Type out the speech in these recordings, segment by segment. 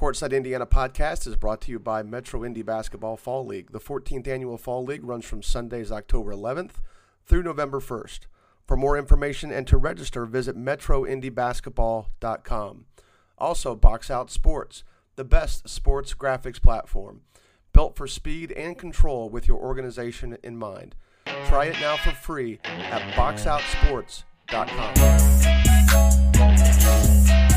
Courtside Indiana podcast is brought to you by Metro Indy Basketball Fall League. The 14th annual Fall League runs from Sundays, October 11th through November 1st. For more information and to register, visit metroindybasketball.com. Also, Box Out Sports, the best sports graphics platform, built for speed and control with your organization in mind. Try it now for free at boxoutsports.com.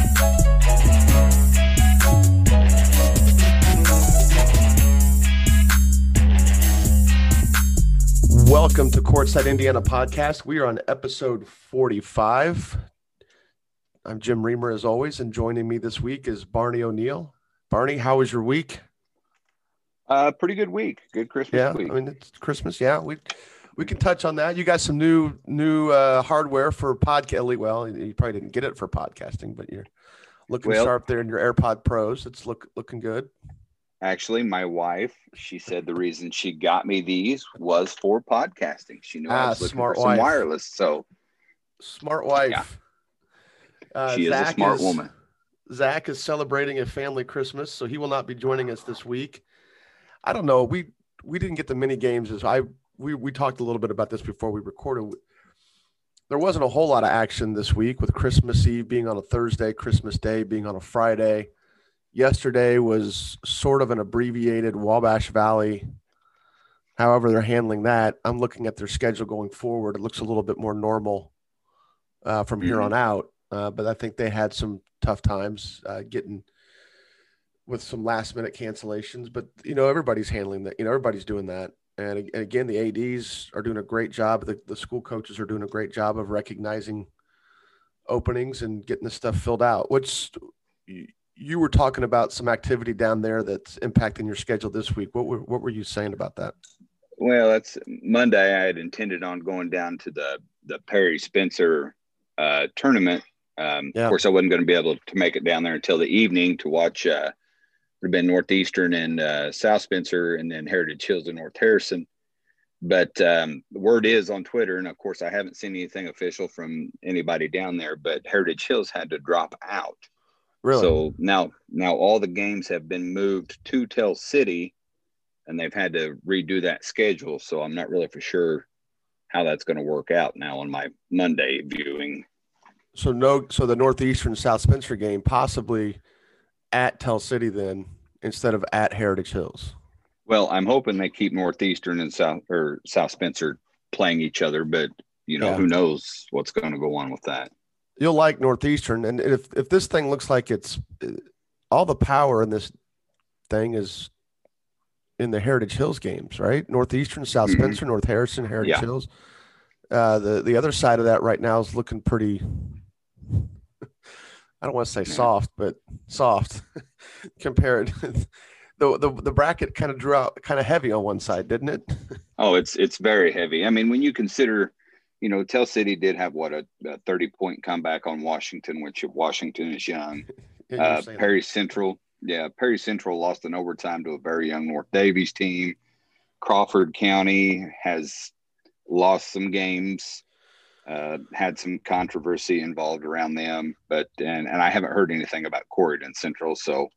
Welcome to Courtside Indiana podcast. We are on episode 45. I'm Jim Reamer as always, and joining me this week is Barney O'Neill. Barney, how was your week? Uh, pretty good week. Good Christmas yeah, week. I mean it's Christmas. Yeah, we we can touch on that. You got some new new uh, hardware for podcast. Well, you probably didn't get it for podcasting, but you're looking Well- sharp there in your AirPod Pros. It's look looking good. Actually, my wife, she said the reason she got me these was for podcasting. She knew Ah, I was looking smart for some wife. wireless. So Smart wife. Uh, she is a Zach smart woman. Zach is celebrating a family Christmas, so he will not be joining us this week. I don't know. We we didn't get the mini games as I we we talked a little bit about this before we recorded. There wasn't a whole lot of action this week with Christmas Eve being on a Thursday, Christmas Day being on a Friday. Yesterday was sort of an abbreviated Wabash Valley. However, they're handling that. I'm looking at their schedule going forward. It looks a little bit more normal uh, from here Mhm. on out. Uh, but I think they had some tough times uh, getting with some last minute cancellations. But you know, everybody's handling that. You know, everybody's doing that. And, and again, the ads are doing a great job. The, the school coaches are doing a great job of recognizing openings and getting the stuff filled out. Which you, were talking about some activity down there that's impacting your schedule this week. What were what were you saying about that? Well, that's Monday. I had intended on going down to the the Perry Spencer uh, tournament. Um, Yeah. Of course, I wasn't going to be able to make it down there until the evening to watch. Uh, would have been Northeastern and uh, South Spencer, and then Heritage Hills and North Harrison. But um, the word is on Twitter, and of course, I haven't seen anything official from anybody down there. But Heritage Hills had to drop out. Really? So now, now all the games have been moved to Tell City, and they've had to redo that schedule. So I'm not really for sure how that's going to work out now on my Monday viewing. So no, so the Northeastern South Spencer game possibly at Tell City then instead of at Heritage Hills. Well, I'm hoping they keep Northeastern and South or South Spencer playing each other, but you know Yeah. who knows what's going to go on with that. You'll like Northeastern, and if if this thing looks like it's uh, all the power in this thing is in the Heritage Hills games, right? Northeastern, South Mhm. Spencer, North Harrison, Heritage Yeah. Hills. Uh, the the other side of that right now is looking pretty. I don't want to say soft, but soft compared. the, the the bracket kind of drew out kind of heavy on one side, didn't it? Oh, it's it's very heavy. I mean, when you consider, you know, Tell City did have what a, a 30 point comeback on Washington, which Washington is young. Yeah, you were Uh, saying that. Perry Central, yeah, Perry Central lost in overtime to a very young North Daviess team. Crawford County has lost some games, uh, had some controversy involved around them, but and and I haven't heard anything about Corydon Central, so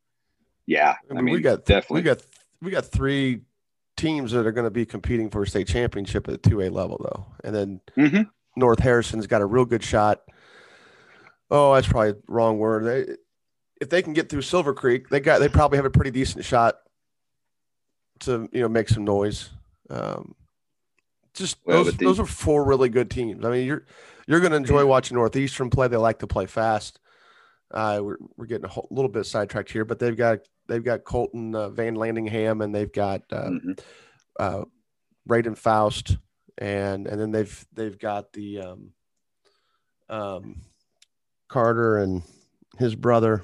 yeah, I I mean, mean, we got definitely we got we got three teams that are going to be competing for a state championship at the two A level though, and then Mhm. North Harrison's got a real good shot. Oh, that's probably the wrong word. They, if they can get through Silver Creek, they got they probably have a pretty decent shot to you know make some noise. Um, just Well, those the- those are four really good teams. I mean, you're you're going to enjoy watching Northeastern play. They like to play fast. Uh, we're, we're getting a whole, little bit sidetracked here, but they've got they've got Colton uh, Van Landingham and they've got uh, Mhm. uh, Braden Faust, and and then they've they've got the um, um, Carter and his brother.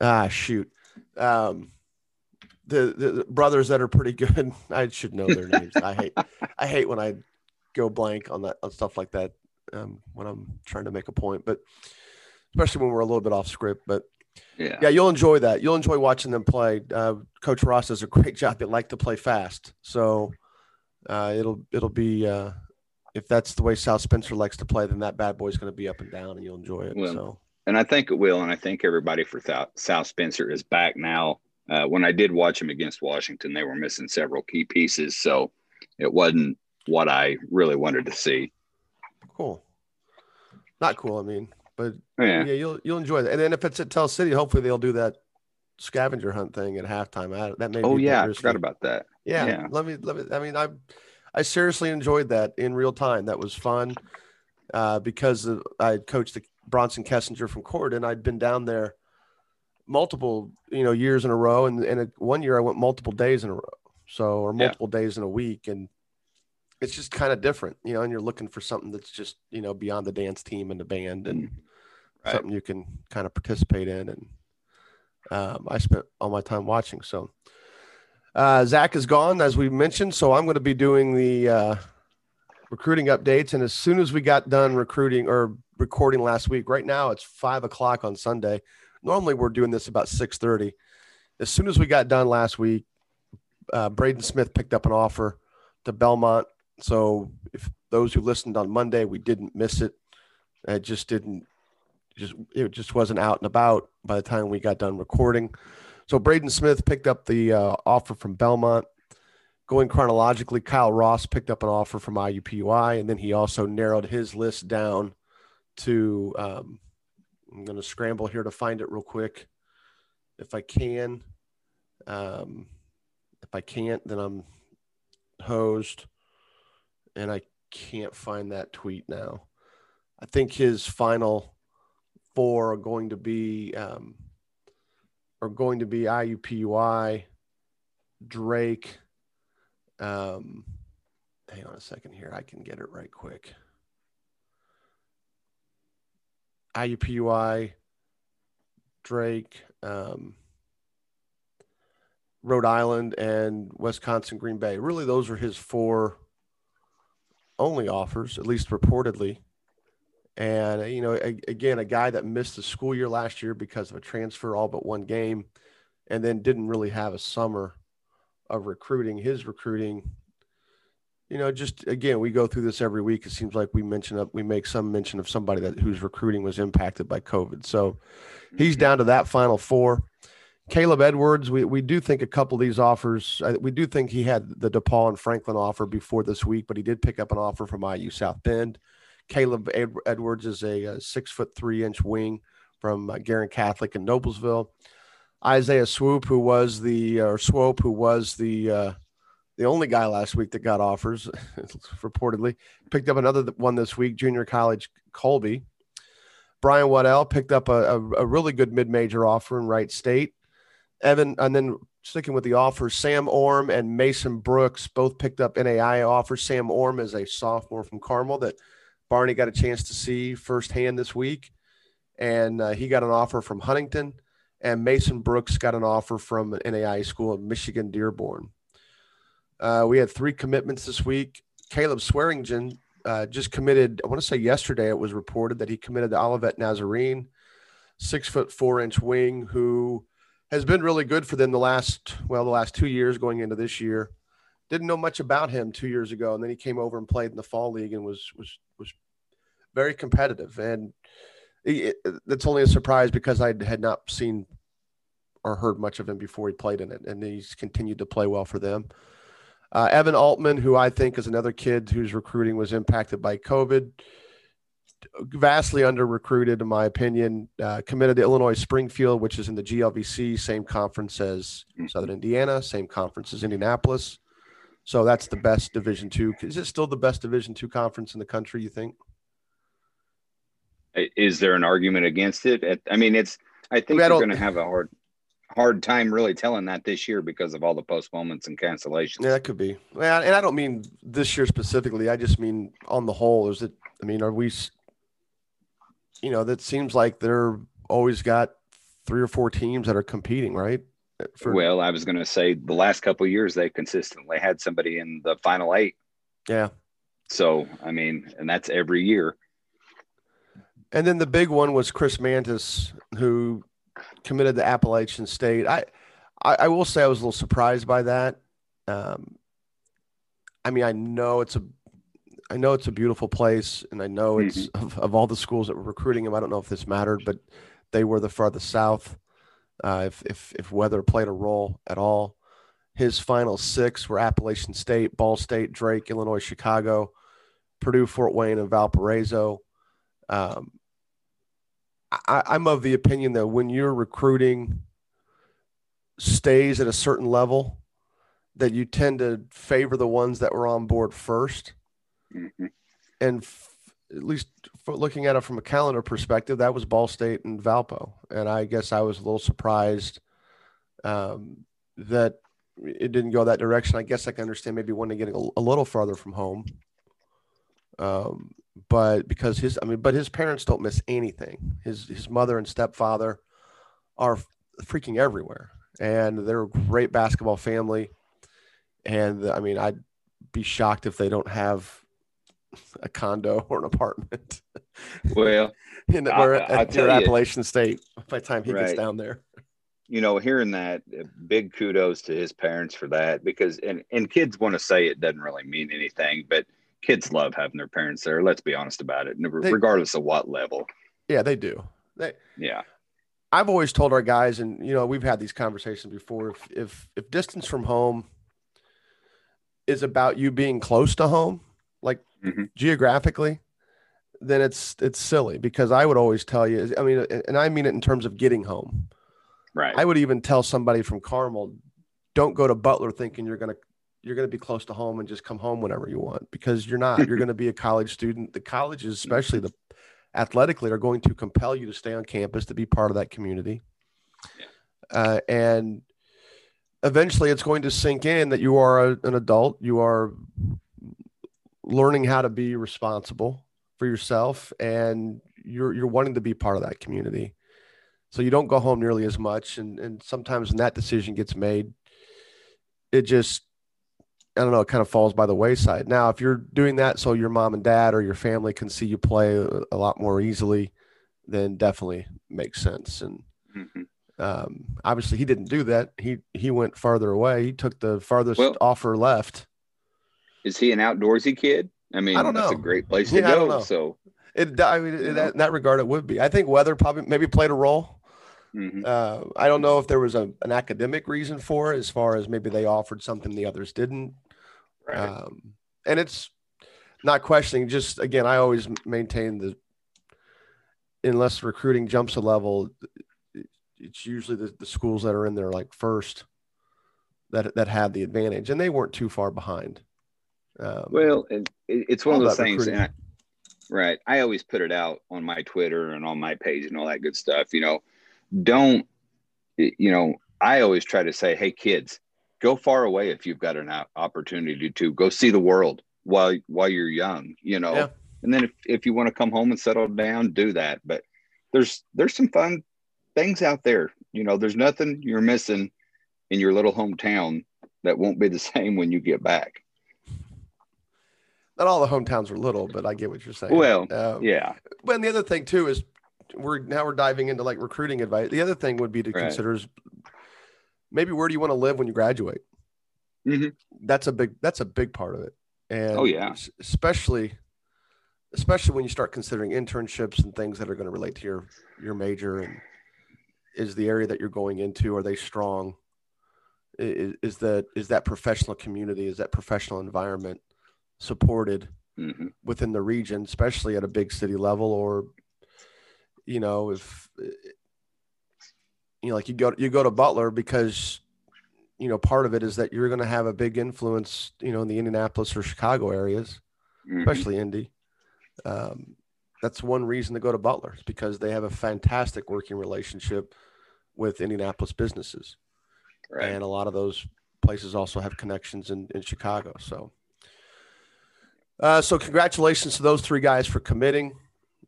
Ah, shoot, um, the, the the brothers that are pretty good. I should know their names. I hate I hate when I go blank on that on stuff like that um, when I'm trying to make a point, but especially when we're a little bit off script. But yeah, yeah, you'll enjoy that. You'll enjoy watching them play. Uh, Coach Ross does a great job. They like to play fast, so uh, it'll it'll be uh, if that's the way South Spencer likes to play, then that bad boy's going to be up and down, and you'll enjoy it. Well, so and I think it will. And I think everybody for South Spencer is back now. Uh, when I did watch them against Washington, they were missing several key pieces, so it wasn't what I really wanted to see. Cool. Not cool, I mean, but yeah, yeah you'll you'll enjoy that. And then if it's at Tell City, hopefully they'll do that scavenger hunt thing at halftime. I, that may. Oh yeah, I forgot about that. Yeah, yeah, let me let me. I mean, I I seriously enjoyed that in real time. That was fun uh, because of, I coached the Bronson Kessinger from Court, and I'd been down there multiple you know years in a row, and and one year I went multiple days in a row, so or multiple yeah. days in a week, and it's just kind of different, you know. And you're looking for something that's just you know beyond the dance team and the band, and right. something you can kind of participate in, and um, I spent all my time watching. So uh, Zach is gone, as we mentioned, so I'm going to be doing the uh, recruiting updates. And as soon as we got done recruiting or recording last week, right now it's five o'clock on Sunday. Normally we're doing this about six thirty. As soon as we got done last week, uh, Braden Smith picked up an offer to Belmont. So if those who listened on Monday, we didn't miss it. It just didn't just it just wasn't out and about by the time we got done recording. So Braden Smith picked up the uh, offer from Belmont. Going chronologically, Kyle Ross picked up an offer from IUPUI, and then he also narrowed his list down to. Um, I'm going to scramble here to find it real quick, if I can. Um, if I can't, then I'm hosed, and I can't find that tweet now. I think his final four are going to be um, are going to be IUPUI, Drake. Um, hang on a second here. I can get it right quick. IUPUI, Drake, um, Rhode Island, and Wisconsin Green Bay. Really, those are his four only offers, at least reportedly. And, you know, a, again, a guy that missed the school year last year because of a transfer, all but one game, and then didn't really have a summer of recruiting. His recruiting, you know, just again, we go through this every week. It seems like we mention up, we make some mention of somebody that whose recruiting was impacted by COVID. So he's mm-hmm. down to that final four. Caleb Edwards, we, we do think a couple of these offers, we do think he had the DePaul and Franklin offer before this week, but he did pick up an offer from IU South Bend. Caleb Ed- Edwards is a, a, six foot three inch wing from uh, Guerin Catholic in Noblesville. Isaiah Swoop, who was the or Swope, who was the uh, the only guy last week that got offers, reportedly picked up another one this week. Junior college Colby. Brian Waddell picked up a, a, a really good mid major offer in Wright State. Evan, and then sticking with the offers, Sam Orme and Mason Brooks both picked up NAI offers. Sam Orme is a sophomore from Carmel that Barney got a chance to see firsthand this week, and uh, he got an offer from Huntington, and Mason Brooks got an offer from an NAI school in Michigan Dearborn. Uh, we had three commitments this week. Caleb Swearingen uh, just committed. I want to say yesterday it was reported that he committed to Olivet Nazarene, six foot four inch wing, who has been really good for them the last well the last two years going into this year didn't know much about him two years ago, and then he came over and played in the fall league and was was was very competitive. And it, that's only a surprise because I had not seen or heard much of him before he played in it, and he's continued to play well for them. Uh, Evan Altman, who I think is another kid whose recruiting was impacted by COVID, vastly under recruited in my opinion. Uh, committed to Illinois Springfield, which is in the GLVC, same conference as mm-hmm. Southern Indiana, same conference as Indianapolis. So that's the best Division two. Is it still the best Division two conference in the country? You think? Is there an argument against it? I mean, it's. I think I mean, are going to have a hard, hard time really telling that this year because of all the postponements and cancellations. Yeah, that could be. Well, and I don't mean this year specifically. I just mean on the whole. Is it? I mean, are we? You know, that seems like they're always got three or four teams that are competing, right? For, well, I was going to say the last couple years they consistently had somebody in the final eight. Yeah. So I mean, and that's every year. And then the big one was Chris Mantis, who committed to Appalachian State. I, I, I will say I was a little surprised by that. Um, I mean, I know it's a, I know it's a beautiful place, and I know it's mm-hmm. of, of, all the schools that were recruiting him. I don't know if this mattered, but they were the farthest south. Uh, if if if weather played a role at all, his final six were Appalachian State, Ball State, Drake, Illinois, Chicago, Purdue, Fort Wayne, and Valparaiso. Um, I, I'm of the opinion that when you're recruiting stays at a certain level, that you tend to favor the ones that were on board 1st mm-hmm. And f- at least looking at it from a calendar perspective, that was Ball State and Valpo. And I guess I was a little surprised um, that it didn't go that direction. I guess I can understand maybe wanting to get a, a little farther from home. Um, but because his, I mean, but his parents don't miss anything. His his mother and stepfather are freaking everywhere, and they're a great basketball family. And I mean, I'd be shocked if they don't have a condo or an apartment. Well, in the, I, your Appalachian State by the time he right. gets down there. You know, hearing that, uh, big kudos to his parents for that because, and, and kids want to say it doesn't really mean anything, but kids love having their parents there. Let's be honest about it, they, regardless of what level. Yeah, they do. They, yeah. I've always told our guys, and you know, we've had these conversations before. If if if distance from home is about you being close to home, mm-hmm. geographically, then it's it's silly because I would always tell you. I mean, and I mean it in terms of getting home. Right. I would even tell somebody from Carmel, don't go to Butler thinking you're gonna you're going to be close to home and just come home whenever you want because you're not. you're going to be a college student. The colleges, especially the athletically, are going to compel you to stay on campus to be part of that community. Uh, and eventually, it's going to sink in that you are a, an adult. You are learning how to be responsible for yourself, and you're you're wanting to be part of that community. So you don't go home nearly as much, and and sometimes when that decision gets made, it just I don't know, it kind of falls by the wayside. Now, if you're doing that so your mom and dad or your family can see you play a, lot more easily, then definitely makes sense. And mm-hmm. um, obviously, he didn't do that. He he went farther away. He took the farthest well, offer left. Is he an outdoorsy kid? I mean, I don't that's a great place to yeah, go. So, it, I mean, in that, in that regard, it would be. I think weather probably maybe played a role. Mm-hmm. Uh, I don't know if there was a, an academic reason for it, as far as maybe they offered something the others didn't. Right. Um, and it's not questioning. Just again, I always maintain that unless recruiting jumps a level, it's usually the, the schools that are in there like first that that had the advantage, and they weren't too far behind. Um, well, it, it's one of those things. I, right. I always put it out on my Twitter and on my page and all that good stuff. You know, don't you know? I always try to say, "Hey, kids, go far away if you've got an opportunity to go see the world while while you're young you know yeah. and then if, if you want to come home and settle down do that but there's there's some fun things out there you know there's nothing you're missing in your little hometown that won't be the same when you get back not all the hometowns are little but i get what you're saying well um, yeah but the other thing too is we're now we're diving into like recruiting advice the other thing would be to right. consider is maybe where do you want to live when you graduate? Mm-hmm. That's a big that's a big part of it. And oh yeah, especially especially when you start considering internships and things that are going to relate to your your major and is the area that you're going into are they strong is, is that is that professional community is that professional environment supported mm-hmm. within the region especially at a big city level or you know if you know, like you go you go to Butler because you know part of it is that you're going to have a big influence, you know, in the Indianapolis or Chicago areas, mm-hmm. especially Indy. Um, that's one reason to go to Butler is because they have a fantastic working relationship with Indianapolis businesses, right. and a lot of those places also have connections in in Chicago. So. Uh, so congratulations to those three guys for committing.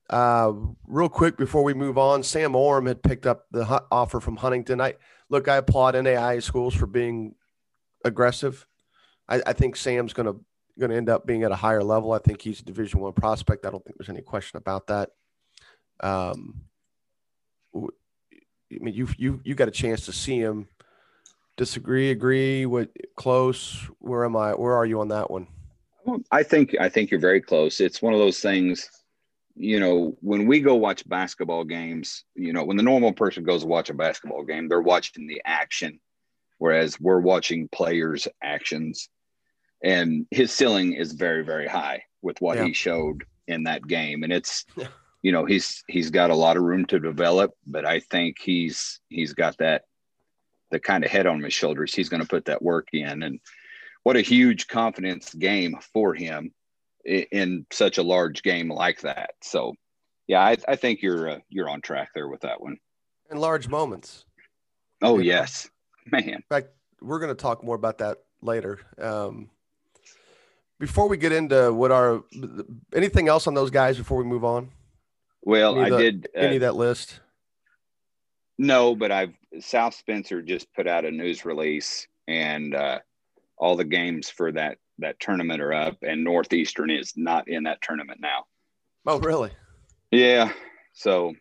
Uh, real quick before we move on, Sam Orme had picked up the offer from Huntington. I look, I applaud NAIA schools for being aggressive. I, I think Sam's going to going to end up being at a higher level. I think he's a Division One prospect. I don't think there's any question about that. Um, I mean, you you you got a chance to see him. Disagree? Agree? What? Close? Where am I? Where are you on that one? I think I think you're very close. It's one of those things, you know, when we go watch basketball games, you know, when the normal person goes to watch a basketball game, they're watching the action, whereas we're watching players' actions. And his ceiling is very, very high with what Yeah. he showed in that game. And it's you know, he's he's got a lot of room to develop, but I think he's he's got that the kind of head on his shoulders. He's going to put that work in and what a huge confidence game for him i- in such a large game like that. So, yeah, I, I think you're uh, you're on track there with that one. In large moments. Oh yes, man. In fact, we're going to talk more about that later. Um, before we get into what our anything else on those guys before we move on, Well, Any I the- did uh, any of that list. no, but I've South Spencer just put out a news release, and uh, all the games for that that tournament are up, and Northeastern is not in that tournament now. Oh, really? Yeah, so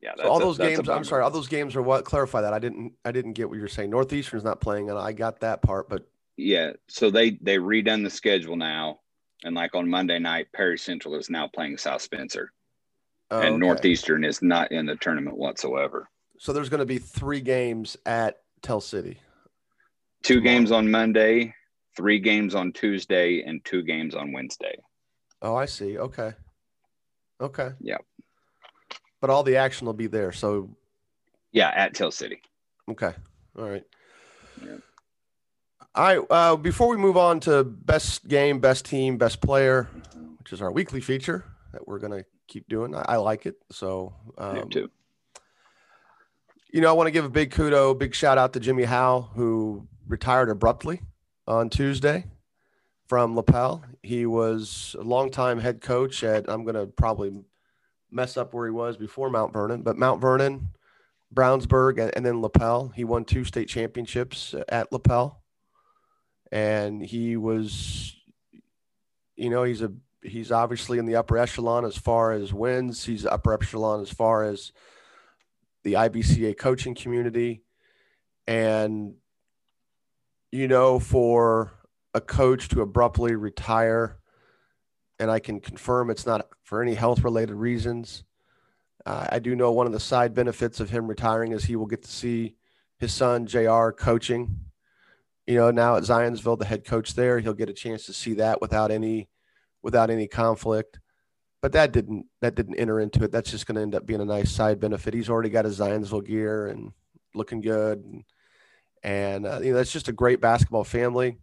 yeah, So all a- those games. I'm sorry. All those games are what? Clarify that. I didn't. I didn't get what you're saying. Northeastern's not playing, and I got that part. But Yeah, so they they redone the schedule now, and like on Monday night, Perry Central is now playing South Spencer, oh, and okay. Northeastern is not in the tournament whatsoever. So there's going to be three games at Tell City. Two games on Monday, three games on Tuesday, and two games on Wednesday. Oh, I see. Okay. Okay. Yeah. But all the action will be there. So Yeah, at Tell City. okay. All right. Yeah. All right. Uh, before we move on to best game, best team, best player, which is our weekly feature that we're going to keep doing. I, I like it. So, um, too. you know, I want to give a big kudo, big shout out to Jimmy Howell, who retired abruptly on Tuesday from Lapel. He was a longtime head coach at, I'm going to probably mess up where he was before Mount Vernon, but Mount Vernon, Brownsburg, and, and then Lapel. He won two state championships at Lapel. And he was, you know, he's a, he's obviously in the upper echelon as far as wins. He's upper echelon as far as the IBCA coaching community. And, you know, for a coach to abruptly retire, and I can confirm it's not for any health related reasons. Uh, I do know one of the side benefits of him retiring is he will get to see his son, JR, coaching. You know, now at Zionsville, the head coach there, he'll get a chance to see that without any without any conflict but that didn't that didn't enter into it. That's just going to end up being a nice side benefit. He's already got his Zionsville gear and looking good, and, and uh, you know that's just a great basketball family.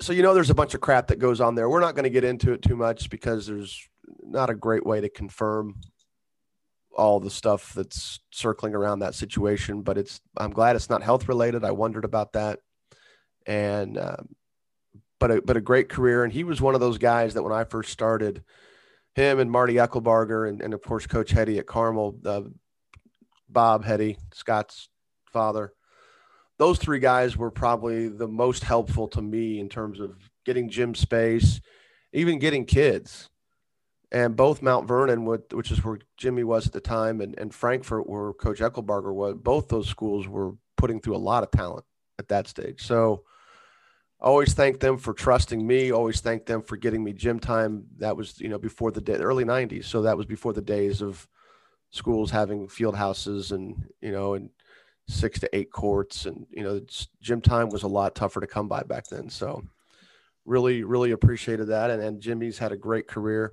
So you know there's a bunch of crap that goes on there. We're not going to get into it too much because there's not a great way to confirm all the stuff that's circling around that situation. But it's I'm glad it's not health related. I wondered about that, and. Um, but a, but a great career. And he was one of those guys that when I first started, him and Marty Eckelbarger and, and of course Coach Heady at Carmel, uh, Bob Heady, Scott's father, those three guys were probably the most helpful to me in terms of getting gym space, even getting kids. And both Mount Vernon, which is where Jimmy was at the time, and, and Frankfort, where Coach Eckelbarger was, both those schools were putting through a lot of talent at that stage. So, I always thank them for trusting me always thank them for getting me gym time that was you know before the day early 90s so that was before the days of schools having field houses and you know and six to eight courts and you know gym time was a lot tougher to come by back then so really really appreciated that and, and jimmy's had a great career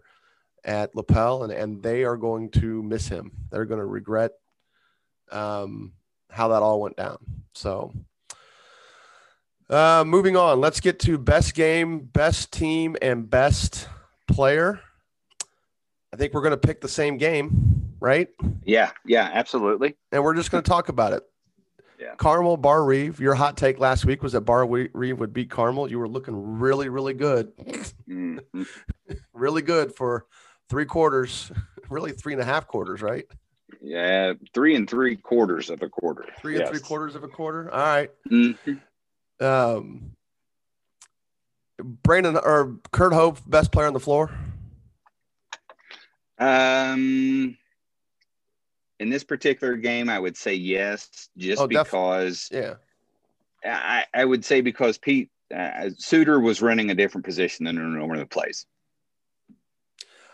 at lapel and, and they are going to miss him they're going to regret um, how that all went down so uh, moving on, let's get to best game, best team, and best player. I think we're going to pick the same game, right? Yeah, yeah, absolutely. And we're just going to talk about it. Yeah. Carmel, Barr-Reeve. Your hot take last week was that Barr-Reeve would beat Carmel. You were looking really, really good, Mhm. really good for three quarters, really three and a half quarters, right? Yeah, three and three quarters of a quarter. Three and Yes. three quarters of a quarter. All right. Mhm. Um, Brandon or Kurt Hope, best player on the floor. Um, in this particular game, I would say yes, just Oh, def- because Yeah. I, I would say because Pete uh, Suder was running a different position than he normally plays.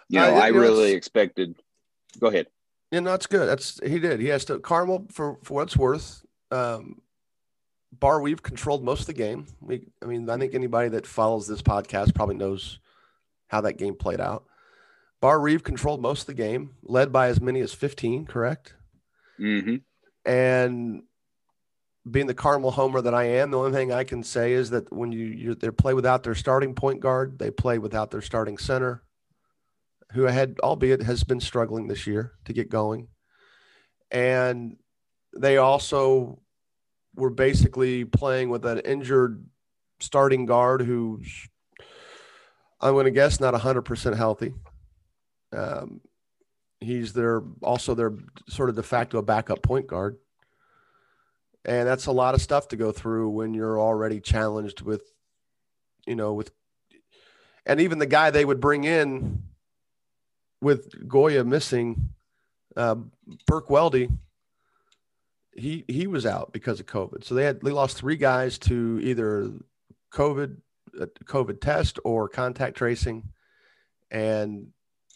You know, you I really expected. Go ahead. Yeah, no, that's good. That's he did. He has to Carmel for for what it's worth. Um, Barr-Reeve controlled most of the game. We, I mean, I think anybody that follows this podcast probably knows how that game played out. Barr-Reeve controlled most of the game, led by as many as 15, correct? hmm And being the Carmel homer that I am, the only thing I can say is that when you you they play without their starting point guard, they play without their starting center, who had albeit has been struggling this year to get going, and they also were basically playing with an injured starting guard who's I'm going to guess not 100% healthy. Um, he's their also their sort of de facto backup point guard. And that's a lot of stuff to go through when you're already challenged with, you know, with, and even the guy they would bring in with Goya missing, uh, Burke Weldy, he he was out because of COVID. So they had they lost three guys to either COVID, a COVID test or contact tracing, and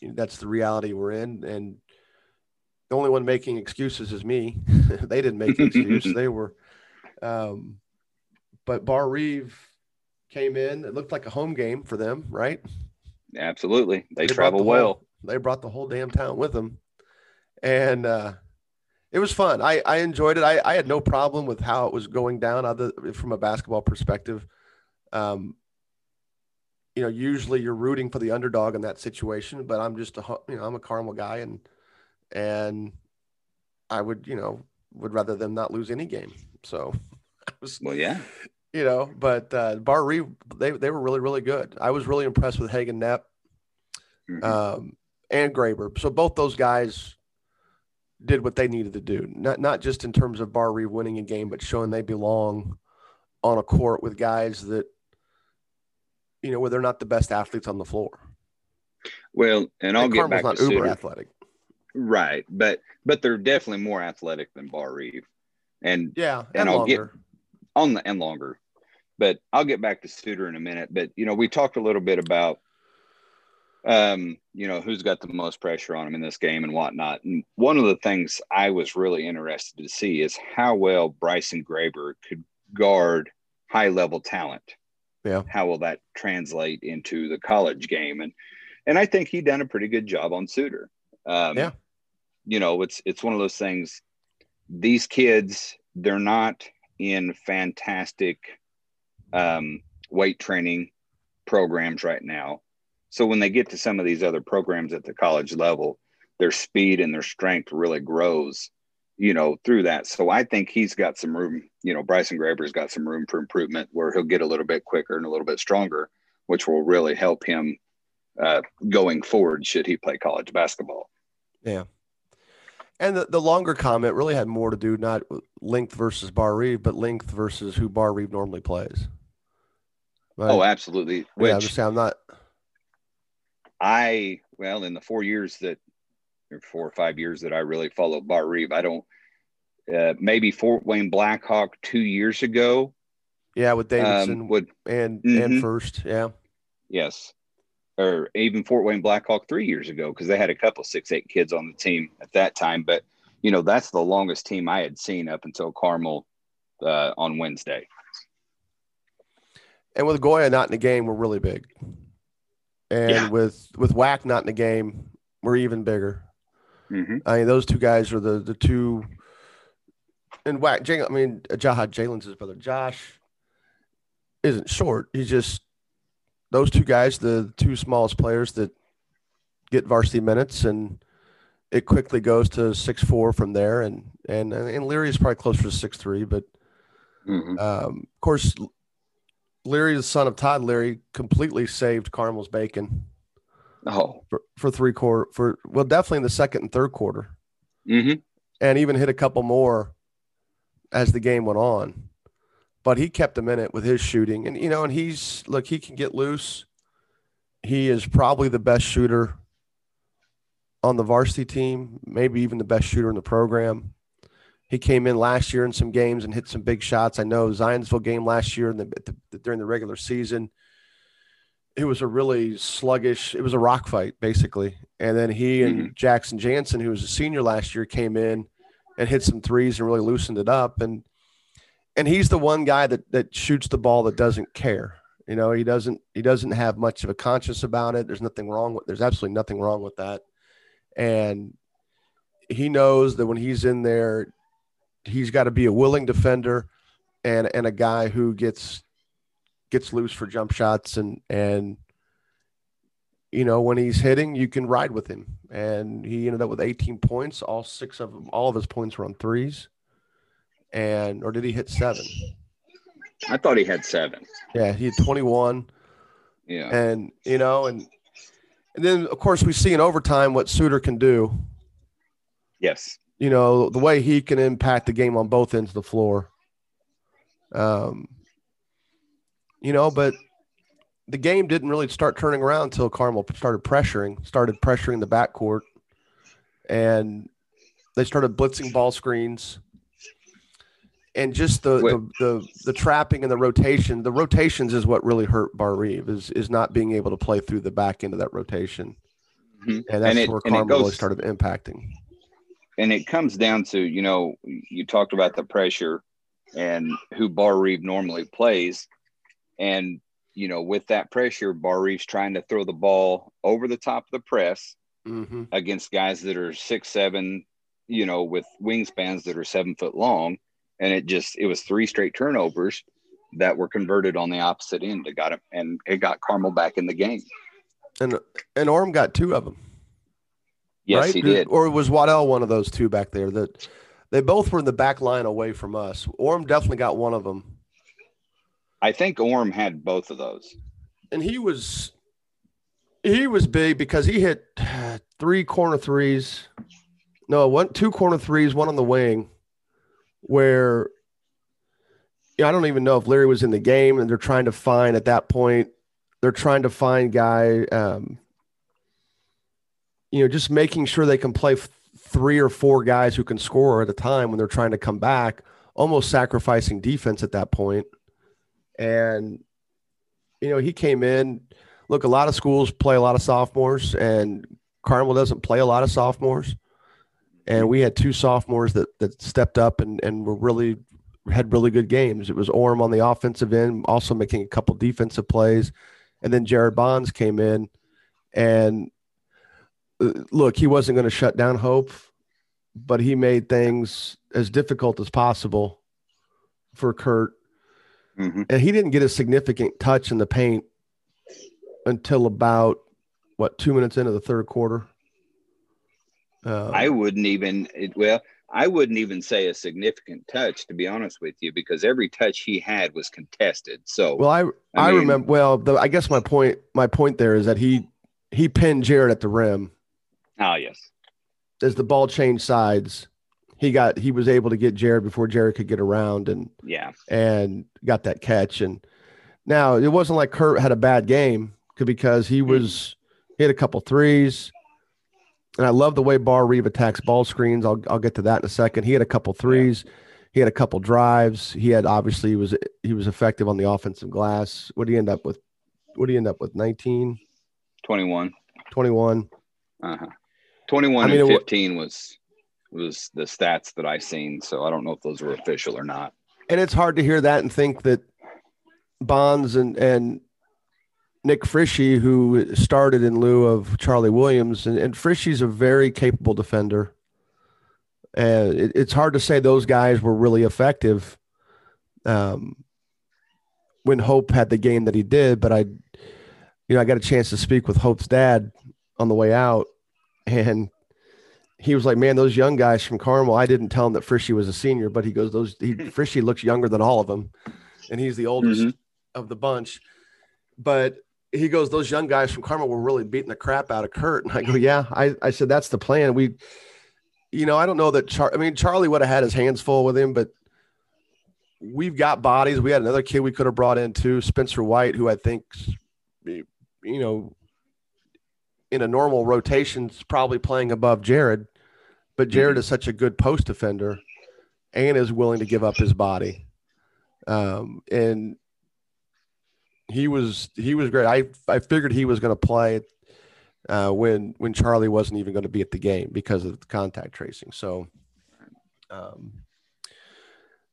that's the reality we're in. And the only one making excuses is me. they didn't make an excuse. they were, um, but Barr-Reeve came in. It looked like a home game for them, right? Absolutely, they, brought travel the whole- well. they brought the whole damn town with them, and uh, it was fun. I, I enjoyed it. I, I had no problem with how it was going down, other from a basketball perspective. Um, you know, usually you're rooting for the underdog in that situation, but I'm just a you know I'm a Carmel guy, and and I would you know would rather them not lose any game. So was Well, yeah, you know, but uh, Barr-Reeve, they they were really really good. I was really impressed with Hagen Knepp Mhm. um, and Graber. So both those guys did what they needed to do. Not not just in terms of Barr-Reeve winning a game, but showing they belong on a court with guys that you know where they're not the best athletes on the floor. well, and I'll And get Carmel's back not to uber Suder. athletic. Right, but but they're definitely more athletic than Barr-Reeve, and Yeah, and, And I'll get- longer. on the and longer. But I'll get back to Suder in a minute. But you know, we talked a little bit about um, you know, who's got the most pressure on him in this game and whatnot. And one of the things I was really interested to see is how well Bryson Graber could guard high level talent. Yeah. How will that translate into the college game? And and I think he done a pretty good job on Suder. Um, Yeah. You know, it's it's one of those things. These kids, they're not in fantastic um, weight training programs right now. So when they get to some of these other programs at the college level, their speed and their strength really grows, you know, through that. So I think he's got some room, you know, Bryson Graber's got some room for improvement where he'll get a little bit quicker and a little bit stronger, which will really help him uh, going forward should he play college basketball. Yeah. And the, the longer comment really had more to do not length versus Barr-Reeve, but length versus who Barr-Reeve normally plays. Right? Oh, absolutely. yeah, Which I'm just saying I'm not. I well, in the four years that four or five years that I really followed Barr-Reeve, I don't uh, maybe Fort Wayne Blackhawk two years ago Yeah, with Davidson um, would and Mhm. and first, yeah, yes, or even Fort Wayne Blackhawk three years ago because they had a couple six eight kids on the team at that time. But you know that's the longest team I had seen up until Carmel uh, on Wednesday. and with Goya not in the game, we're really big, and Yeah. with with Whack not in the game, we're even bigger. Hmm I mean, those two guys are the the two. And Whack, Jay, I mean, Jahad Jalen's his brother. Josh isn't short. He's just those two guys, the two smallest players that get varsity minutes, and it quickly goes to six four from there. And and and Leary is probably closer to six three, but hmm um, of course, Leary, the son of Todd Leary, completely saved Carmel's bacon Oh, for, for three quarter for well, definitely in the second and third quarter. hmm and even hit a couple more as the game went on. But he kept them in it with his shooting. And, you know, and he's, look, he can get loose. He is probably the best shooter on the varsity team, maybe even the best shooter in the program. he came in last year in some games and hit some big shots. I know Zionsville game last year the, the, during the regular season. It was a really sluggish. It was a rock fight basically, and then he and mm-hmm. Jackson Jansen, who was a senior last year, came in and hit some threes and really loosened it up. And and he's the one guy that that shoots the ball that doesn't care. You know, he doesn't he doesn't have much of a conscience about it. There's nothing wrong with there's absolutely nothing wrong with that. And he knows that when he's in there, he's got to be a willing defender and and a guy who gets gets loose for jump shots and and you know when he's hitting you can ride with him. And he ended up with 18 points. All six of them all of his points were on threes. And or did he hit seven? I thought he had seven. Yeah he had 21 yeah. And you know and and then of course we see in overtime what suder can do. Yes. You know, the way he can impact the game on both ends of the floor. Um, you know, but the game didn't really start turning around until Carmel started pressuring, started pressuring the backcourt, and they started blitzing ball screens. And just the, the, the the trapping and the rotation, the rotations is what really hurt Barr-Reeve is is not being able to play through the back end of that rotation, mm-hmm. and that's and it, where Carmel goes, really started impacting. And it comes down to you know you talked about the pressure and who Barr-Reeve normally plays, and you know with that pressure, Barr-Reeve's trying to throw the ball over the top of the press mm-hmm. against guys that are six seven, you know, with wingspans that are seven foot long, and it just it was three straight turnovers that were converted on the opposite end. It got him, and it got Carmel back in the game. And and Orme got two of them. Yes, right? he did. Or was Waddell one of those two back there? That they both were in the back line away from us. Orme definitely got one of them. I think Orme had both of those. And he was he was big because he hit three corner threes. No, one two corner threes, one on the wing, where I don't even know if Larry was in the game, and they're trying to find at that point. They're trying to find guy. Um, you know, just making sure they can play three or four guys who can score at a time when they're trying to come back, almost sacrificing defense at that point. And, you know, he came in. Look, a lot of schools play a lot of sophomores, and Carmel doesn't play a lot of sophomores. And we had two sophomores that that stepped up and, and were really had really good games. It was Orme on the offensive end, also making a couple defensive plays. And then Jared Bonds came in and uh, look, he wasn't going to shut down Hope, but he made things as difficult as possible for Kurt. Mm-hmm. And he didn't get a significant touch in the paint until about what two minutes into the third quarter. Uh, I wouldn't even well, I wouldn't even say a significant touch to be honest with you, because every touch he had was contested. So well, I I, I mean, remember well. The, I guess my point my point there is that he he pinned Jared at the rim Oh yes. As the ball changed sides, he got he was able to get Jared before Jared could get around and yeah and got that catch and now it wasn't like Kurt had a bad game because he mm-hmm. was he had a couple threes and I love the way Barr-Reeve attacks ball screens. I'll I'll get to that in a second. He had a couple threes. Yeah. He had a couple drives. He had obviously he was he was effective on the offensive glass. What did he end up with? What did he end up with? 19? 21. 21. Uh-huh. 21 I mean, and 15 was was the stats that I seen. So I don't know if those were official or not. And it's hard to hear that and think that Bonds and and Nick Frischi, who started in lieu of Charlie Williams, and, and Frischi's a very capable defender. And it, it's hard to say those guys were really effective um, when Hope had the game that he did. But I, you know, I got a chance to speak with Hope's dad on the way out, and he was like, "Man, those young guys from Carmel. I didn't tell him that Frischi was a senior, but he goes, those he, Frischi looks younger than all of them, and he's the oldest mm-hmm. of the bunch. But he goes, those young guys from Carmel were really beating the crap out of Kurt. And I go, yeah. I, I said that's the plan. We, you know, I don't know that. Char- I mean, Charlie would have had his hands full with him, but we've got bodies. We had another kid we could have brought in too, Spencer White, who I think, you know, in a normal rotation is probably playing above Jared, but Jared mm-hmm. is such a good post defender and is willing to give up his body. Um, and he was he was great. I I figured he was going to play uh, when when Charlie wasn't even going to be at the game because of the contact tracing. So, um,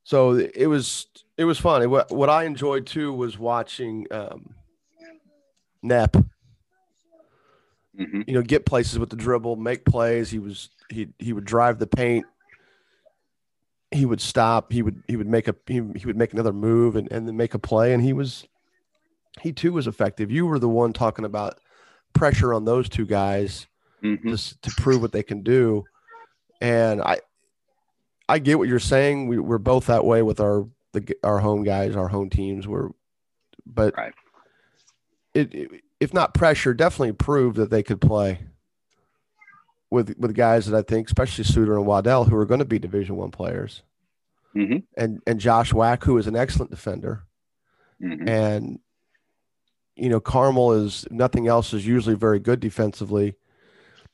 so it was it was fun. It, what what I enjoyed too was watching um, Knepp. Mm-hmm. You know, get places with the dribble, make plays. He was he he would drive the paint. He would stop. He would he would make a he, he would make another move and and then make a play. And he was he too was effective. You were the one talking about pressure on those two guys Mm-hmm. to, to prove what they can do. And I, I get what you're saying. We, we're both that way with our the our home guys, our home teams. We're, but Right. it, it if not pressure, definitely proved that they could play with with guys that I think, especially Suder and Waddell, who are going to be Division One players, Mhm. and and Josh Wack, who is an excellent defender, Mhm. and you know Carmel is nothing else is usually very good defensively.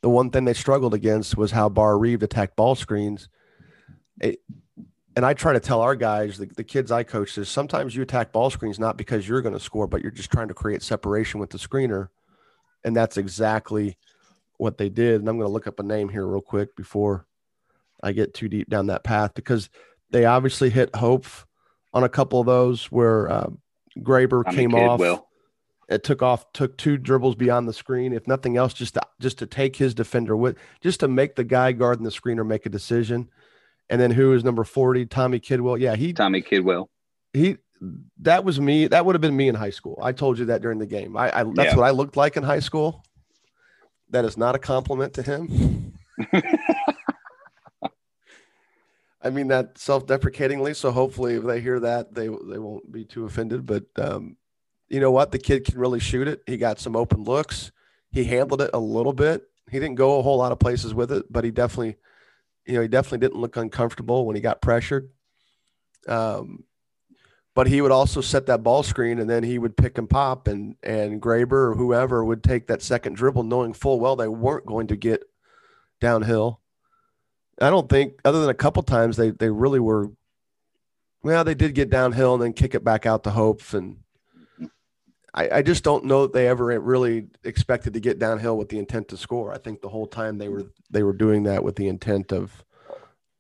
The one thing they struggled against was how Barr-Reeve attacked ball screens. It, and I try to tell our guys, the, the kids I coach, is sometimes you attack ball screens not because you're going to score, but you're just trying to create separation with the screener, and that's exactly what they did. And I'm going to look up a name here real quick before I get too deep down that path because they obviously hit Hope on a couple of those where uh, Graber Tommy came off Kidwell. it took off took two dribbles beyond the screen if nothing else just to, just to take his defender with just to make the guy guarding the screener make a decision and then who is number 40 tommy kidwell. Yeah he Tommy Kidwell. he that was me that would have been me in high school. I told you that during the game. I, I that's Yeah. what i looked like in high school. That is not a compliment to him. I mean that self-deprecatingly so hopefully if they hear that they they won't be too offended but um you know what? The kid can really shoot it. He got some open looks. He handled it a little bit. He didn't go a whole lot of places with it but he definitely you know he definitely didn't look uncomfortable when he got pressured um but he would also set that ball screen and then he would pick and pop and and Graber or whoever would take that second dribble knowing full well they weren't going to get downhill. I don't think other than a couple times they they really were well they did get downhill and then kick it back out to Hopes and I, I just don't know that they ever really expected to get downhill with the intent to score. I think the whole time they were they were doing that with the intent of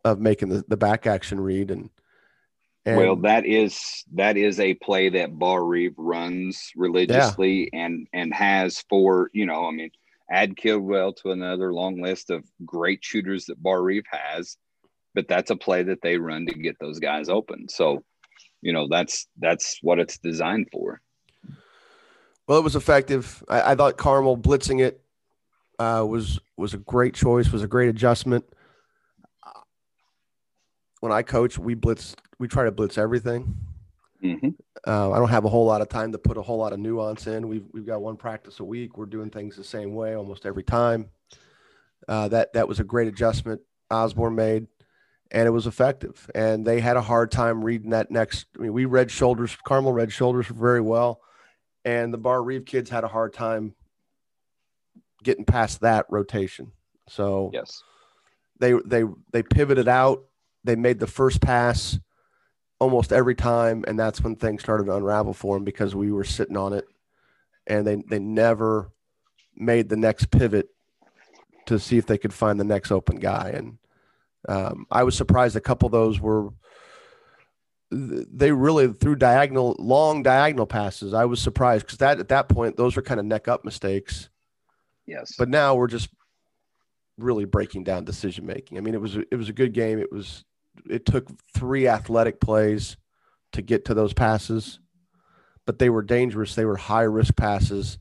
of making the, the back action read and, and well, that is that is a play that Barr-Reeve runs religiously and and has for you know I mean add Kidwell to another long list of great shooters that Barr-Reeve has, but that's a play that they run to get those guys open. So you know that's that's what it's designed for. Well, it was effective. I, I thought Carmel blitzing it uh, was was a great choice. Was a great adjustment. When I coach, we blitz. We try to blitz everything. hmm Uh, I don't have a whole lot of time to put a whole lot of nuance in. We've we've got one practice a week. We're doing things the same way almost every time. Uh, that that was a great adjustment Osborne made, and it was effective. And they had a hard time reading that next. I mean, we read shoulders. Carmel read shoulders very well, and the Barr-Reeve kids had a hard time getting past that rotation. So Yes. they they they pivoted out. They made the first pass almost every time, and that's when things started to unravel for them because we were sitting on it, and they they never made the next pivot to see if they could find the next open guy. And um, I was surprised a couple of those were they really threw diagonal long diagonal passes. I was surprised because that at that point those were kind of neck up mistakes. Yes. But now we're just really breaking down decision making. I mean, it was it was a good game. It was it took three athletic plays to get to those passes, but they were dangerous. They were high risk passes,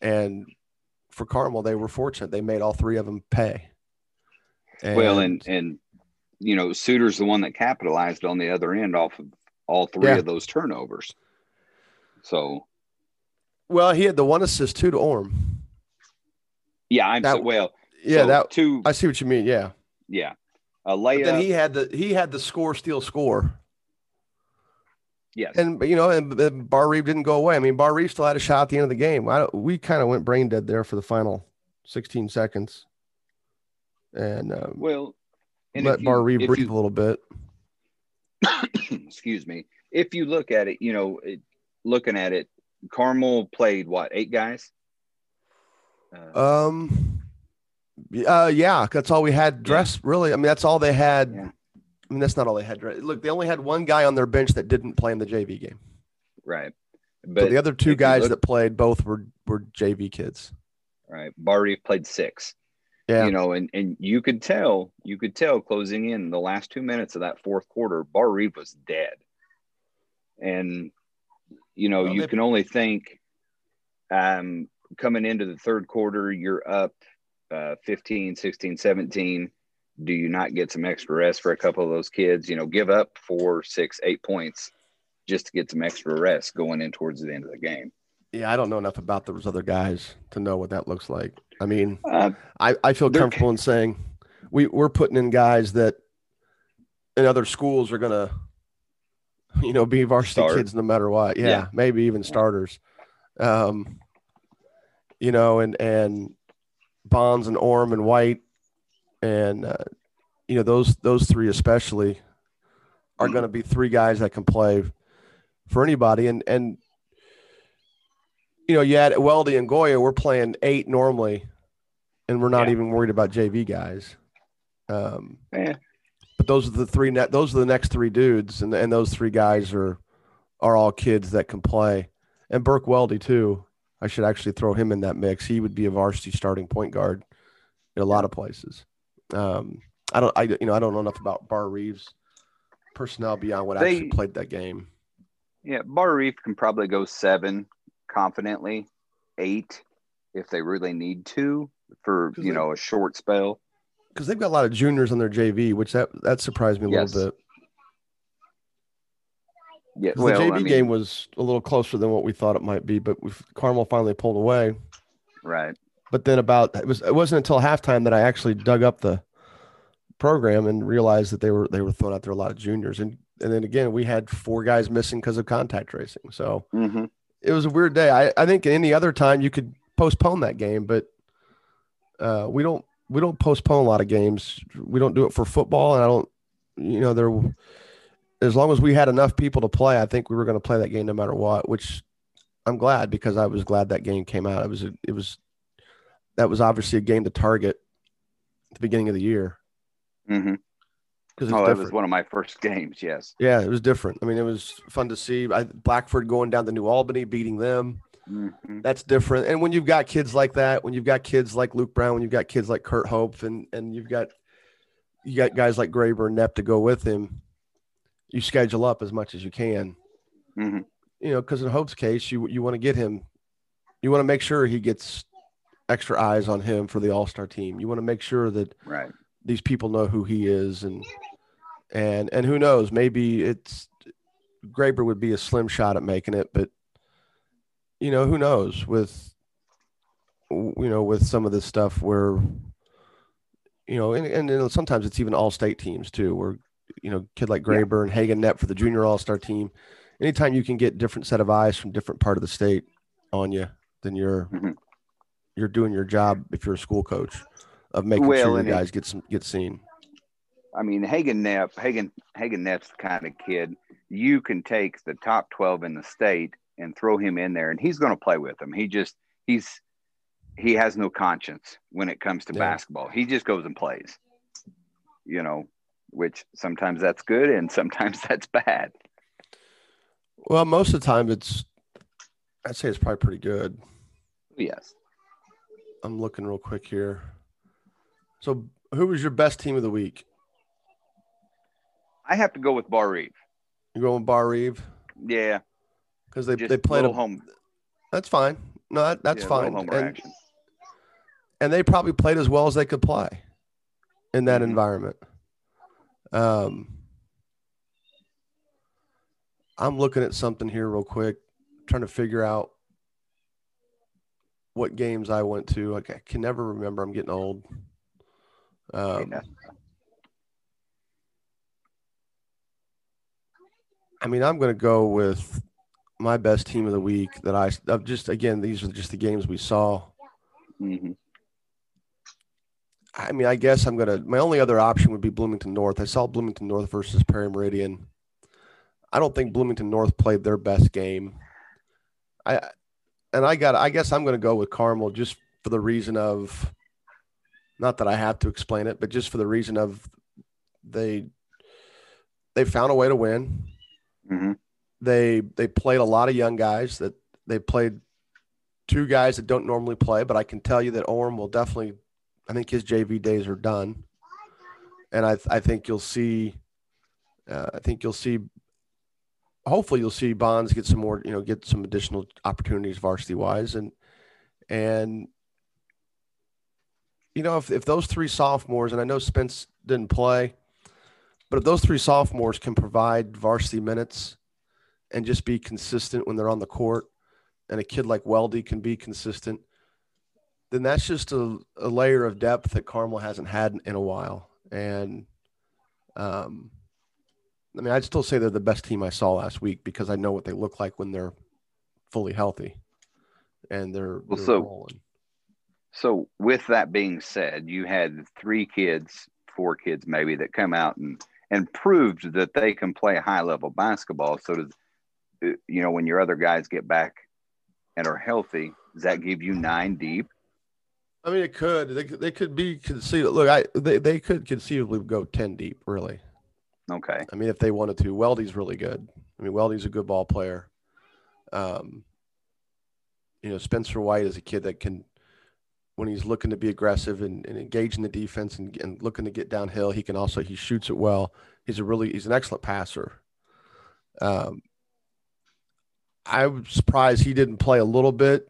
and for Carmel, they were fortunate. They made all three of them pay. well, and and you know, Suder's the one that capitalized on the other end off of all three Yeah. of those turnovers. So well, he had the one assist too to Orme. yeah, I'm That- so well. Yeah, so that two. I see what you mean. Yeah, yeah, a but then he had the he had the score steal score. yes, And you know, and, and Barr-Reeve didn't go away. I mean, Barr-Reeve still had a shot at the end of the game. I don't, we kind of went brain dead there for the final 16 seconds, and um, well, and let Bar breathe you- a little bit. excuse me. If you look at it, you know, it, looking at it, Carmel played what eight guys. Uh, um. Uh, yeah, that's all we had dressed. Yeah. Really, I mean, that's all they had. Yeah. I mean, that's not all they had. Look, they only had one guy on their bench that didn't play in the JV game. Right. But so the other two guys look, that played both were were JV kids. Right. Barr-Reeve played six. Yeah. You know, and and you could tell, you could tell closing in the last two minutes of that fourth quarter, Bar was dead. And you know, well, you they, can only think um coming into the third quarter, you're up uh, 15, 16, 17 do you not get some extra rest for a couple of those kids? You know, give up four, six, eight points just to get some extra rest going in towards the end of the game. Yeah, I don't know enough about those other guys to know what that looks like. I mean, uh, I, I feel comfortable in saying we, we're putting in guys that in other schools are going to, you know, be varsity Start. kids no matter what. Yeah, yeah. maybe even starters. Um, you know, and, and Bonds and Orme and White and uh, you know those those three especially are going to be three guys that can play for anybody. And and you know, yeah, at Weldy and Goya, we're playing eight normally, and we're not yeah. even worried about JV guys. Um, yeah. But those are the three net. Those are the next three dudes, and and those three guys are are all kids that can play. And Burke Weldy too. I should actually throw him in that mix. He would be a varsity starting point guard in a lot of places. Um, I don't, I you know, I don't know enough about Barr-Reeve's personnel beyond what they, actually played that game. Yeah, Barr-Reeve can probably go seven confidently, eight if they really need to for you they, know a short spell. Because they've got a lot of juniors on their JV, which that that surprised me a yes. little bit. Yeah, well, the JV I mean, game was a little closer than what we thought it might be, but Carmel finally pulled away. Right. But then about it was it wasn't until halftime that I actually dug up the program and realized that they were they were throwing out there a lot of juniors and and then again we had four guys missing because of contact tracing. So mm-hmm. it was a weird day. I, I think any other time you could postpone that game, but uh, we don't we don't postpone a lot of games. We don't do it for football, and I don't you know there as long as we had enough people to play, I think we were going to play that game no matter what. Which I'm glad because I was glad that game came out. It was a, it was that was obviously a game to target at the beginning of the year. Mm-hmm. Because oh, that was one of my first games. Yes. Yeah, it was different. I mean, it was fun to see. I, Blackford going down to New Albany, beating them. Mm-hmm. That's different. And when you've got kids like that, when you've got kids like Luke Brown, when you've got kids like Kurt Hope, and and you've got you got guys like Graber and Knepp to go with him, you schedule up as much as you can. Mm-hmm. You know, because in Hope's case, you you want to get him, you want to make sure he gets extra eyes on him for the All Star team. You want to make sure that right. these people know who he is, and and and who knows, maybe it's Graber would be a slim shot at making it, but you know who knows with you know with some of this stuff where you know and, and, and sometimes it's even all state teams too where you know kid like Graber yeah. and Hagen Knepp for the junior all star team anytime you can get different set of eyes from different part of the state on you then you're mm-hmm you're doing your job if you're a school coach of making well, sure your guys it, get some get seen. I mean, Hagen Knepp, Hagen Hagen Knepp's the kind of kid you can take the top twelve in the state and throw him in there, and he's going to play with them. He just he's he has no conscience when it comes to yeah. basketball. He just goes and plays. You know, which sometimes that's good and sometimes that's bad. Well, most of the time it's I'd say it's probably pretty good. Yes. I'm looking real quick here. So, who was your best team of the week? I have to go with Barr-Reeve. You going with Barr-Reeve? Yeah, because they they played a home. That's fine. No, that, that's yeah, fine. And, and, they probably played as well as they could play in that mm-hmm. environment. Um, I'm looking at something here real quick, trying to figure out what games I went to. Like I can never remember. I'm getting old. Um, yeah. I mean, I'm going to go with my best team of the week that I I've just again these are just the games we saw. Mm-hmm. I mean, I guess I'm gonna. My only other option would be Bloomington North. I saw Bloomington North versus Perry Meridian. I don't think Bloomington North played their best game. I and I got I guess I'm to go with Carmel just for the reason of not that I have to explain it, but just for the reason of they they found a way to win. Mm-hmm. They they played a lot of young guys that they played two guys that don't normally play, but I can tell you that Orme will definitely I think his JV days are done. And I I think you'll see uh, I think you'll see hopefully you'll see Bonds get some more, you know, get some additional opportunities varsity wise. And, and, you know, if, if those three sophomores, and I know Spence didn't play, but if those three sophomores can provide varsity minutes and just be consistent when they're on the court, and a kid like Weldy can be consistent, then that's just a, a layer of depth that Carmel hasn't had in, in a while. And, um, I mean, I'd still say they're the best team I saw last week because I know what they look like when they're fully healthy and they're, well, they're so, rolling. So, with that being said, you had three kids, four kids maybe, that come out and and proved that they can play high level basketball. So, does you know when your other guys get back and are healthy, does that give you nine deep? I mean, it could. They, they could be conceivable. Look, I they, they could conceivably go ten deep, really. Okay. I mean, if they wanted to, Weldy's really good. I mean, Weldy's a good ball player. Um, you know, Spencer White is a kid that can, when he's looking to be aggressive and, and engage in the defense and, and looking to get downhill, he can also he shoots it well. He's a really he's an excellent passer. Um, I was surprised he didn't play a little bit,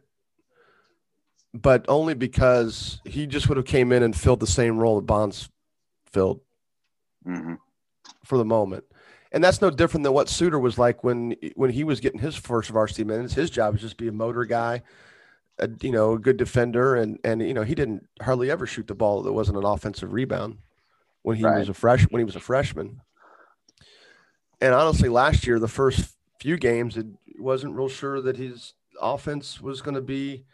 but only because he just would have came in and filled the same role that Bonds filled. Mm-hmm for the moment. And that's no different than what Suder was like when when he was getting his first varsity minutes. His job was just be a motor guy, a, you know, a good defender, and and you know he didn't hardly ever shoot the ball that wasn't an offensive rebound when he Right. was a fresh when he was a freshman. And honestly, last year the first few games, it wasn't real sure that his offense was going to be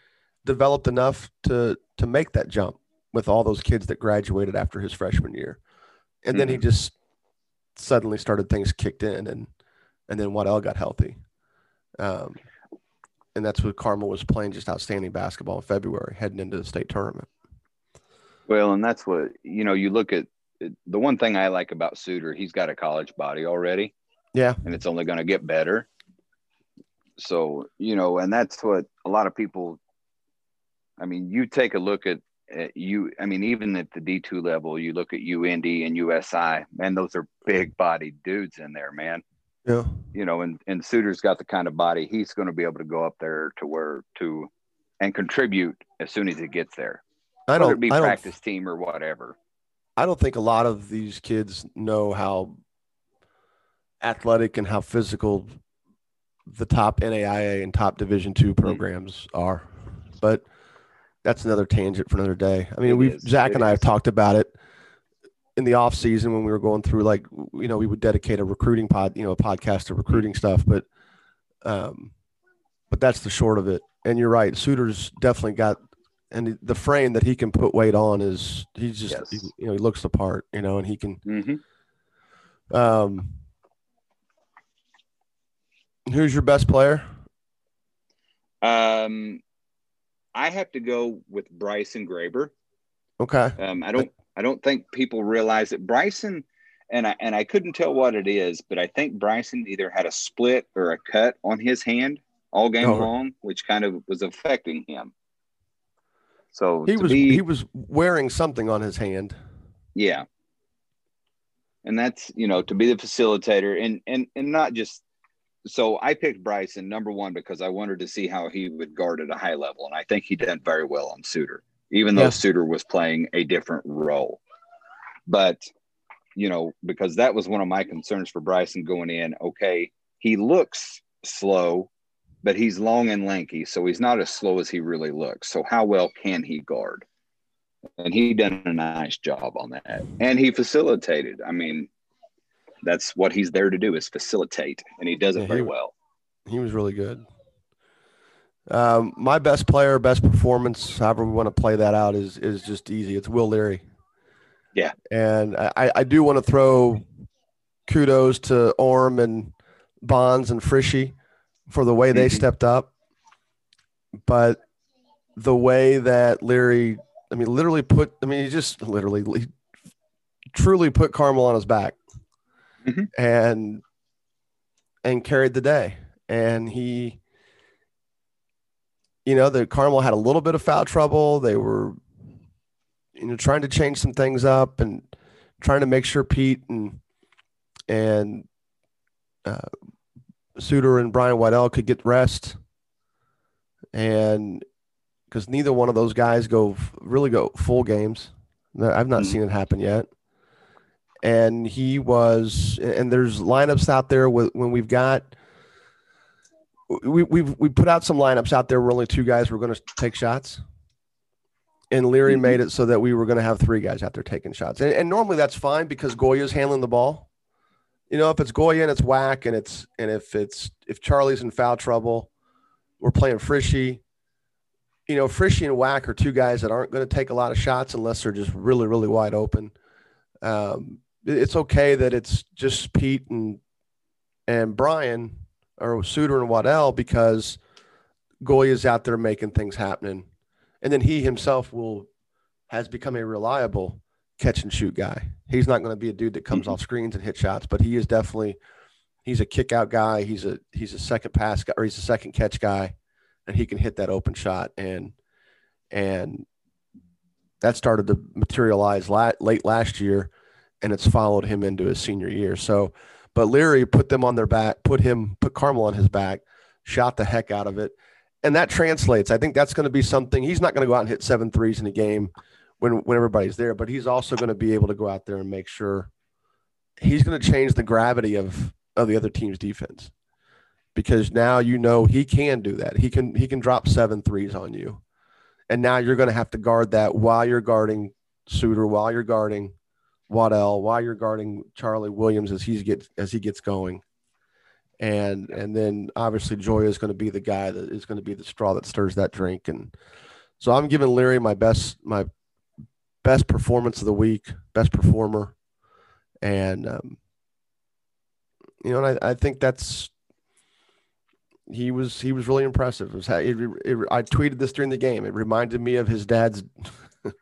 developed enough to to make that jump with all those kids that graduated after his freshman year. And then he just suddenly started things kicked in and and then Waddell got healthy. Um, and that's what Carmel was playing just outstanding basketball in February, heading into the state tournament. Well, and that's what you know. You look at the one thing I like about Suder. He's got a college body already, Yeah, and it's only going to get better. So you know, and that's what a lot of people. I mean, you take a look at, at you. I mean, even at the D two level, you look at UND and USI. Man, those are big bodied dudes in there, man. yeah, You know, and and Suder's got the kind of body he's going to be able to go up there to where to and contribute as soon as he gets there. I don't. it be I don't. practice team or whatever. I don't think a lot of these kids know how athletic and how physical the top NAIA and top Division two programs are. But that's another tangent for another day. I mean, we is. Zach It and I have talked about it in the off season when we were going through like you know we would dedicate a recruiting pod you know a podcast to recruiting stuff, but um, but that's the short of it. And you're right, Suder's definitely got. And the frame that he can put weight on is he's just Yes. he- you know he looks the part you know and he can Mm-hmm. um, who's your best player? Um, I have to go with Bryson Graber. Okay. Um, I don't I don't think people realize that Bryson and I and I couldn't tell what it is, but I think Bryson either had a split or a cut on his hand all game Oh. long, which kind of was affecting him. So He was be- he was wearing something on his hand. yeah. And that's, you know, to be the facilitator and and and not just so I picked Bryson number one because I wanted to see how he would guard at a high level. And I think he did very well on Suder, even though Yeah. Suder was playing a different role. But, you know, because that was one of my concerns for Bryson going in. Okay, he looks slow, but he's long and lanky. So he's not as slow as he really looks. So how well can he guard? And he done a nice job on that. And he facilitated. I mean, that's what he's there to do is facilitate. And he does it Yeah, very he- well. He was really good. Um, my best player, best performance, however we want to play that out, is is just easy. It's Will Leary. Yeah. And I, I do want to throw kudos to Orme and Bonds and Frischi for the way they Mhm. stepped up, but the way that Leary, I mean, literally put, I mean, he just literally, he truly put Carmel on his back Mhm. and and carried the day. And he, you know, the Carmel had a little bit of foul trouble. They were, you know, trying to change some things up and trying to make sure Pete and and uh, Suder and Brian Waddell could get rest, and because neither one of those guys go really go full games. I've not Mhm. seen it happen yet. And he was, and there's lineups out there with, when we've got, we we've we put out some lineups out there where only two guys were going to take shots, and Leary Mhm. made it so that we were going to have three guys out there taking shots. And, and normally that's fine because Goya's handling the ball. You know, if it's Goya and it's whack, and it's and if it's if Charlie's in foul trouble, we're playing Frischi. You know, Frischi and Whack are two guys that aren't going to take a lot of shots unless they're just really, really wide open. Um, it's okay that it's just Pete and and Brian or Suder and Waddell because Goya's out there making things happening, and then he himself will has become a reliable catch and shoot guy. He's not going to be a dude that comes Mhm. off screens and hit shots, but he is definitely he's a kick out guy. He's a he's a second pass guy or he's a second catch guy, and he can hit that open shot and and that started to materialize la- late last year, and it's followed him into his senior year. So, but Leary put them on their back, put him put Carmel on his back, shot the heck out of it, and that translates. I think that's going to be something. He's not going to go out and hit seven threes in a game when when everybody's there, but he's also going to be able to go out there and make sure he's going to change the gravity of of the other team's defense because now you know he can do that. He can he can drop seven threes on you, and now you're going to have to guard that while you're guarding Suder, while you're guarding Waddell, while you're guarding Charlie Williams as he gets as he gets going, and and then obviously Joy is going to be the guy that is going to be the straw that stirs that drink, and so I'm giving Leary my best my best performance of the week, best performer, and um, you know, and I, I think that's he was he was really impressive. It was, it, it, I tweeted this during the game. It reminded me of his dad's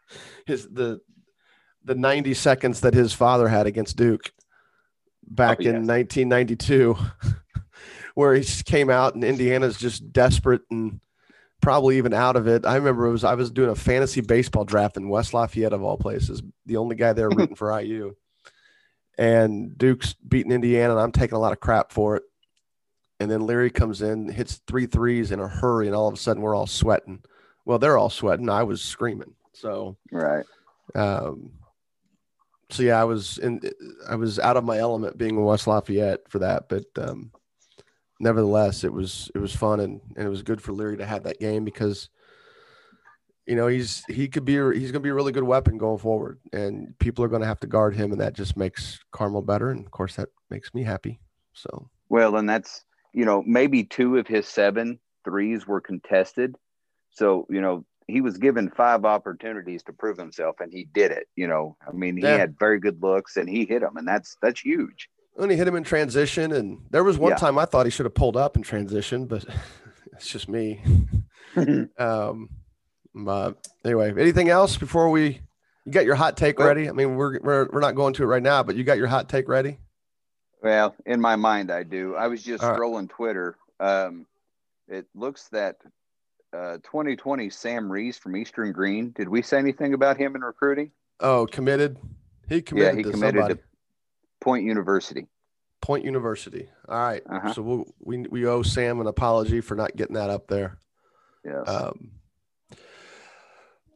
his the the 90 seconds that his father had against Duke back Oh, yes. in 1992, where he just came out and Indiana's just desperate and probably even out of it. I remember it was I was doing a fantasy baseball draft in West Lafayette of all places, the only guy there rooting for IU. And Duke's beating Indiana, and I'm taking a lot of crap for it. And then Leary comes in, hits three threes in a hurry, and all of a sudden we're all sweating. Well, they're all sweating. I was screaming. So, Right. um, so yeah, I was in, I was out of my element being in West Lafayette for that, but um, nevertheless, it was it was fun and and it was good for Leary to have that game because, you know, he's he could be he's going to be a really good weapon going forward, and people are going to have to guard him, and that just makes Carmel better, and of course that makes me happy. So Well, and that's you know maybe two of his seven threes were contested, so you know he was given five opportunities to prove himself, and he did it. You know, I mean, he Yeah. had very good looks, and he hit them, and that's that's huge. And he hit him in transition, and there was one Yeah. time I thought he should have pulled up in transition, but it's just me. Um, but anyway, anything else before we? You got your hot take Well- ready? I mean, we're, we're we're not going to it right now, but you got your hot take ready? Well, in my mind, I do. I was just right. scrolling Twitter. Um, it looks that uh, 2020 Sam Reese from Eastern Greene. Did we say anything about him in recruiting? Oh, committed. He committed Yeah, he to committed somebody. to Point University. Point University. All right. Uh-huh. So we'll, we we owe Sam an apology for not getting that up there. Yes. Um,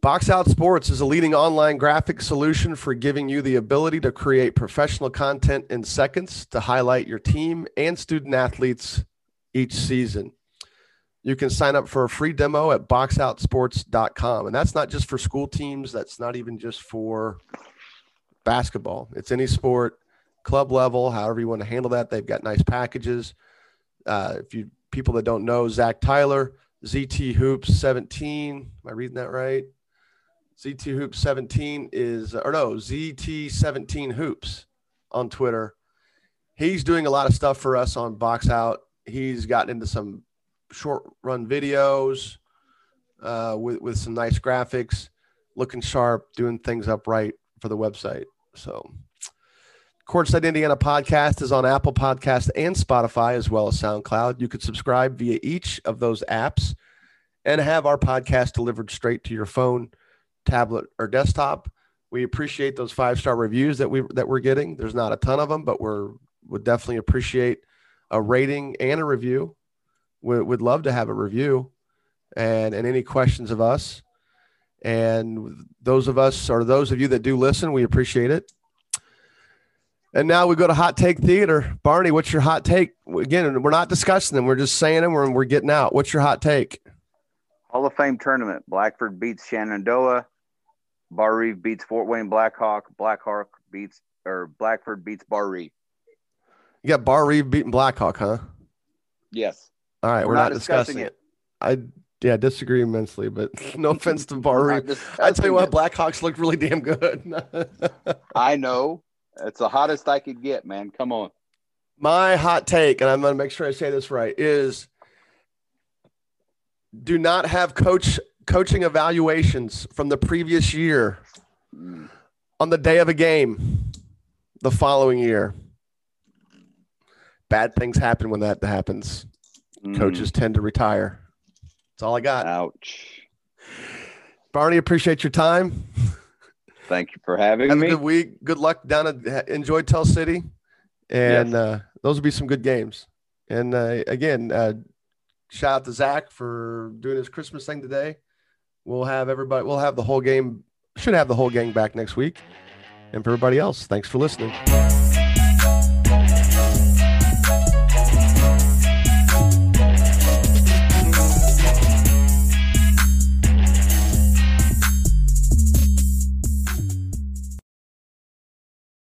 Box Out Sports is a leading online graphic solution for giving you the ability to create professional content in seconds to highlight your team and student athletes each season. You can sign up for a free demo at boxoutsports.com. And that's not just for school teams, that's not even just for basketball. It's any sport, club level, however you want to handle that. They've got nice packages. Uh, if you people that don't know, Zach Tyler, ZT Hoops 17. Am I reading that right? ZT Hoops 17 is, or no, ZT 17 Hoops on Twitter. he's doing a lot of stuff for us on Box Out. He's gotten into some short run videos uh, with with some nice graphics, looking sharp, doing things upright for the website. So, Courtside Indiana podcast is on Apple Podcast and Spotify as well as SoundCloud. You could subscribe via each of those apps and have our podcast delivered straight to your phone, tablet, or desktop. We appreciate those five star reviews that we that we're getting. There's not a ton of them, but we're would definitely appreciate a rating and a review. We would love to have a review and and any questions of us. And those of us or those of you that do listen, we appreciate it. And now we go to hot take theater. Barney, what's your hot take? Again, we're not discussing them. We're just saying them. We're, we're getting out. What's your hot take? Hall of Fame tournament. Blackford beats Shenandoah. Barr-Reeve beats Fort Wayne Blackhawk. Blackhawk beats or Blackford beats Barr-Reeve. You got Barr-Reeve beating Blackhawk, huh? Yes. All right, we're, we're not, not, discussing, discussing it. it. I yeah, disagree immensely, but no offense to Barr-Reeve. I tell you what, Blackhawks look really damn good. I know. It's the hottest I could get, man. Come on. My hot take, and I'm going to make sure I say this right, is do not have coach coaching evaluations from the previous year mm. on the day of a game the following year. Bad things happen when that happens. Mm. Coaches tend to retire. That's all I got. Ouch. Barney, appreciate your time. Thank you for having Have me. A good week. Good luck down at enjoy Tell City. And yes. uh, those will be some good games. And uh, again, uh, shout out to Zach for doing his Christmas thing today. We'll have everybody, we'll have the whole game, should have the whole gang back next week. And for everybody else, thanks for listening.